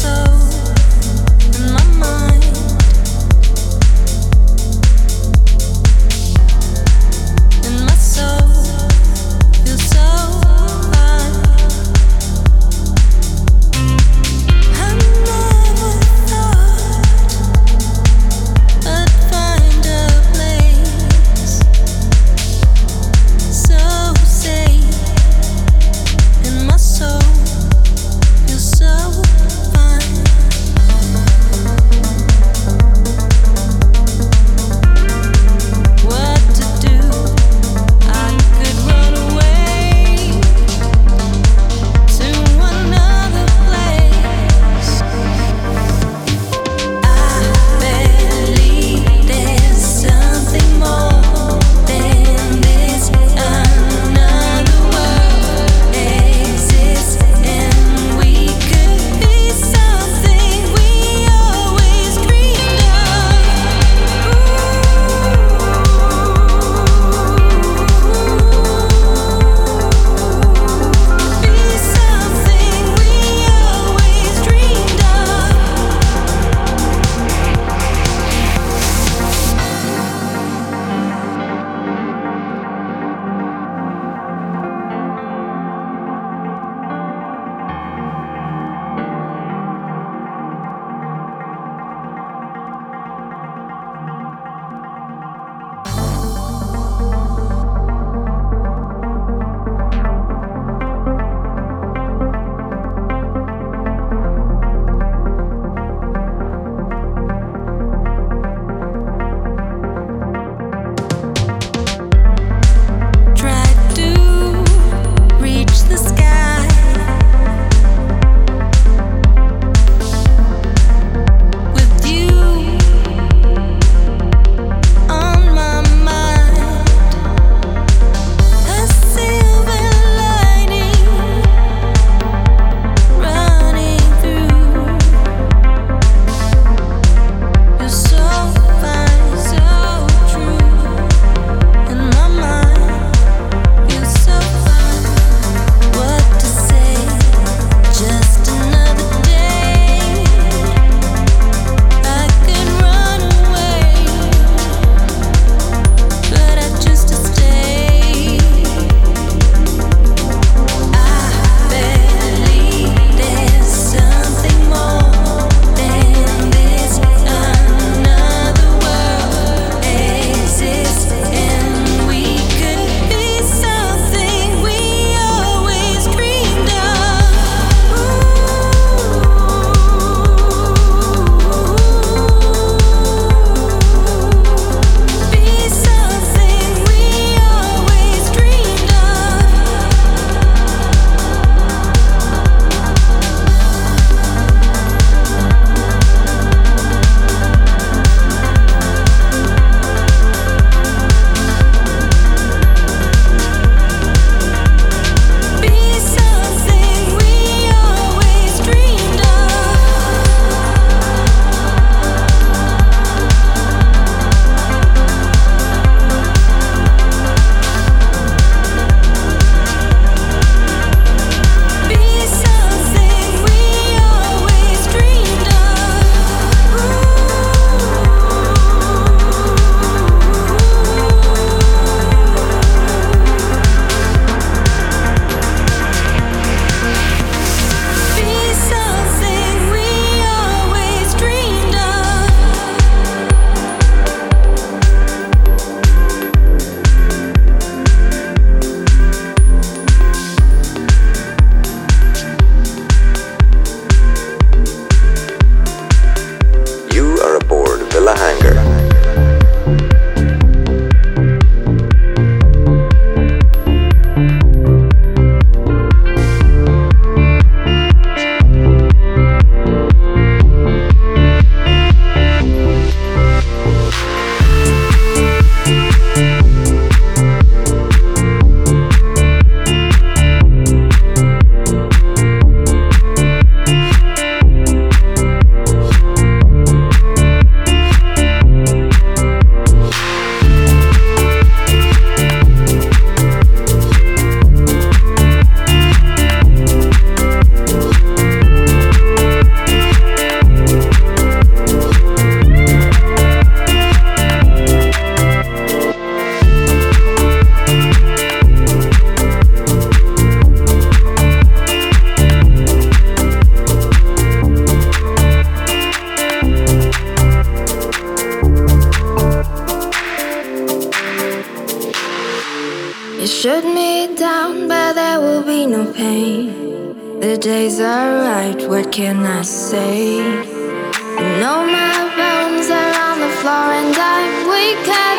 So what can I say? You know my bones are on the floor, and I'm weaker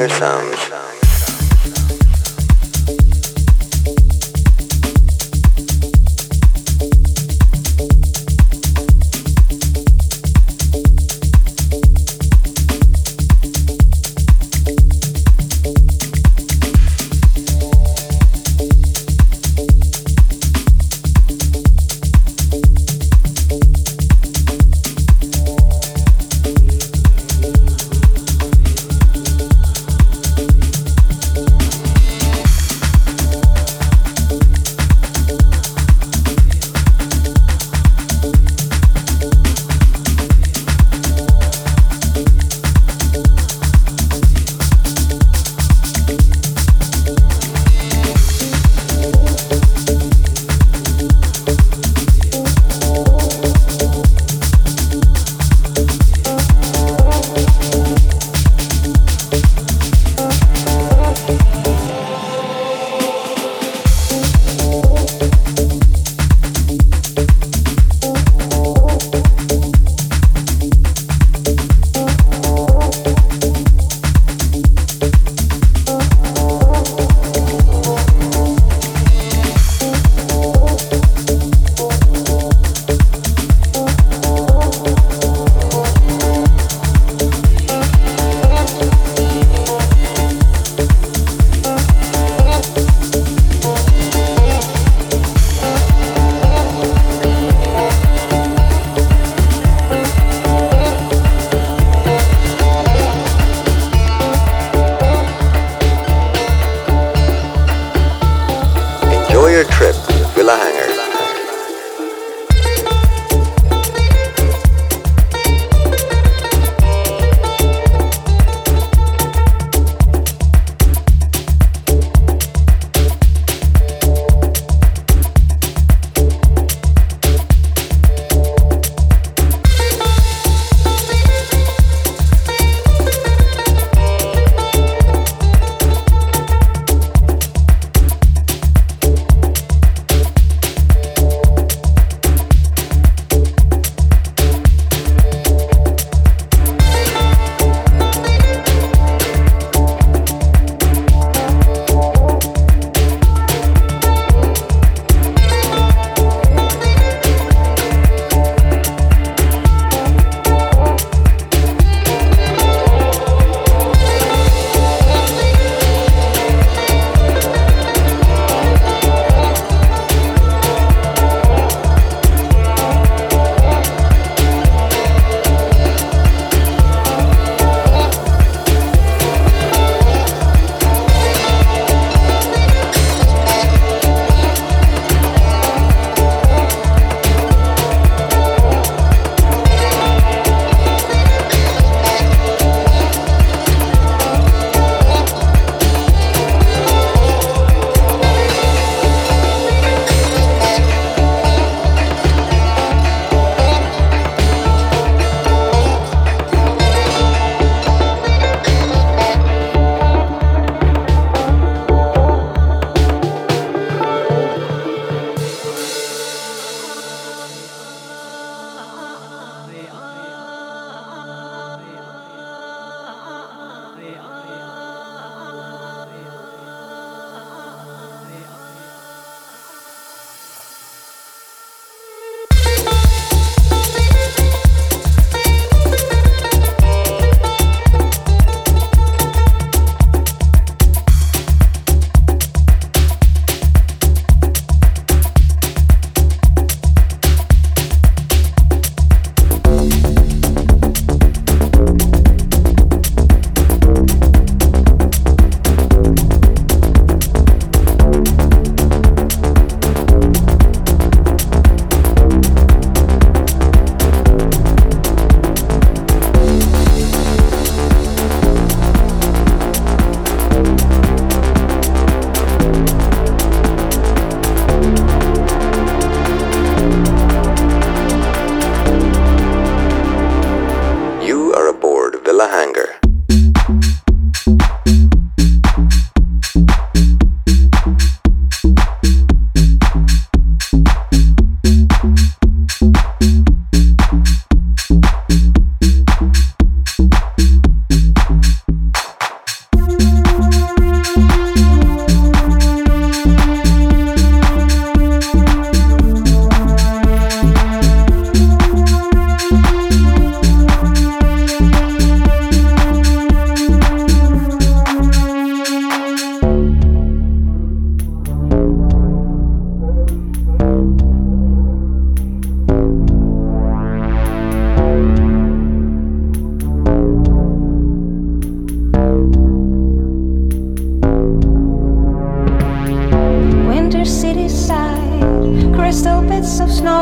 is Villa Hanger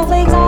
Sounds.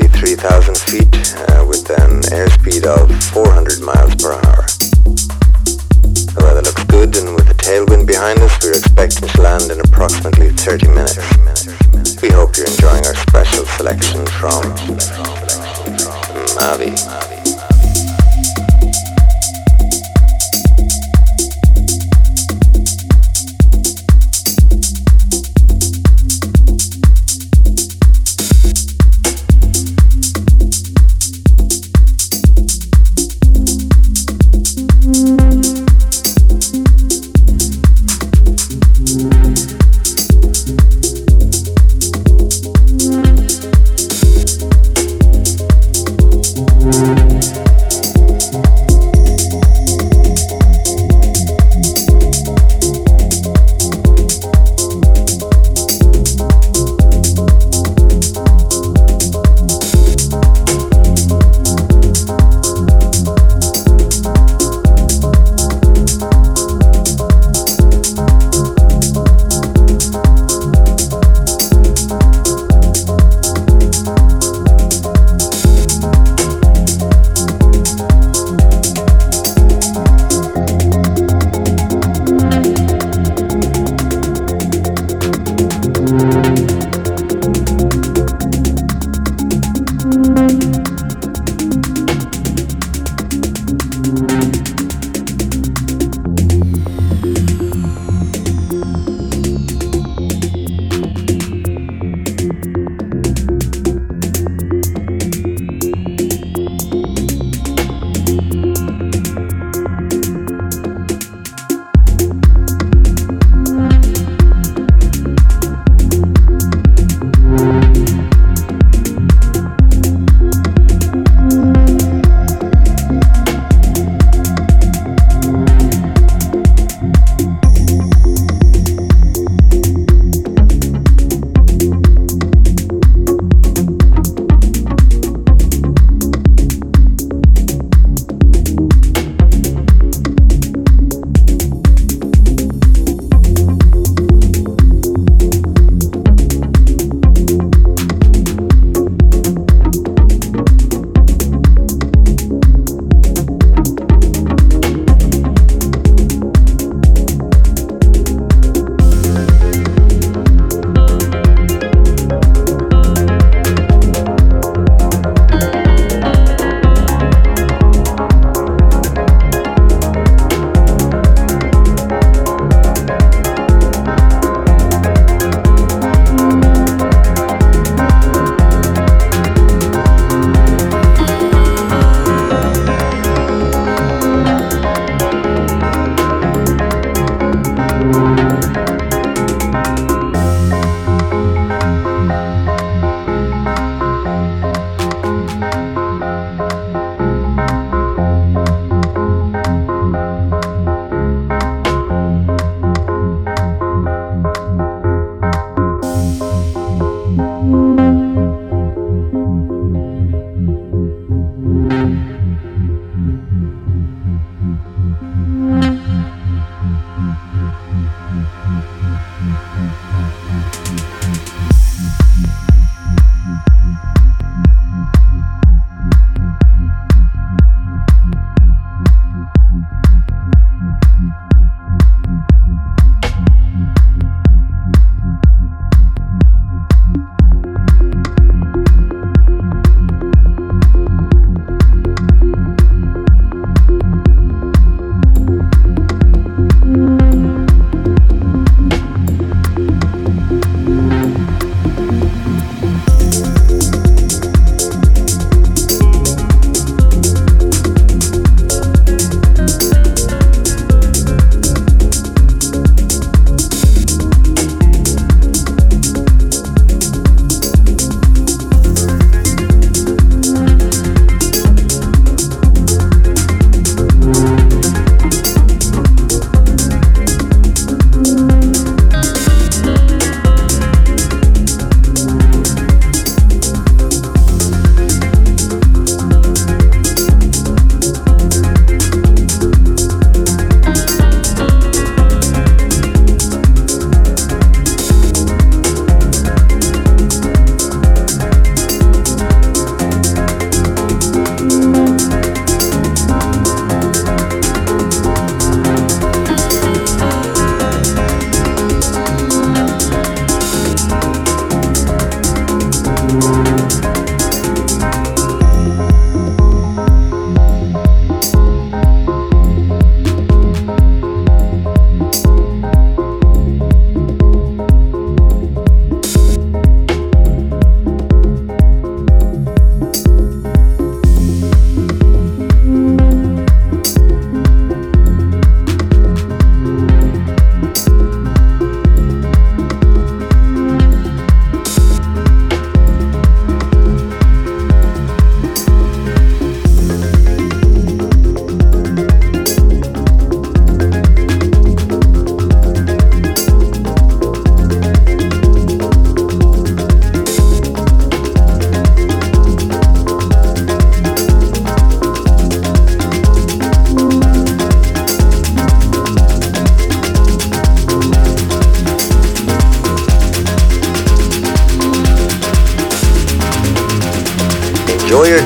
33,000 feet uh, with an airspeed of 400 miles per hour. The weather looks good and with a tailwind behind us, we're expecting to land in approximately 30 minutes. We hope you're enjoying our special selection from Mavi.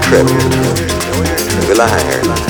Trip. Villa Hanger.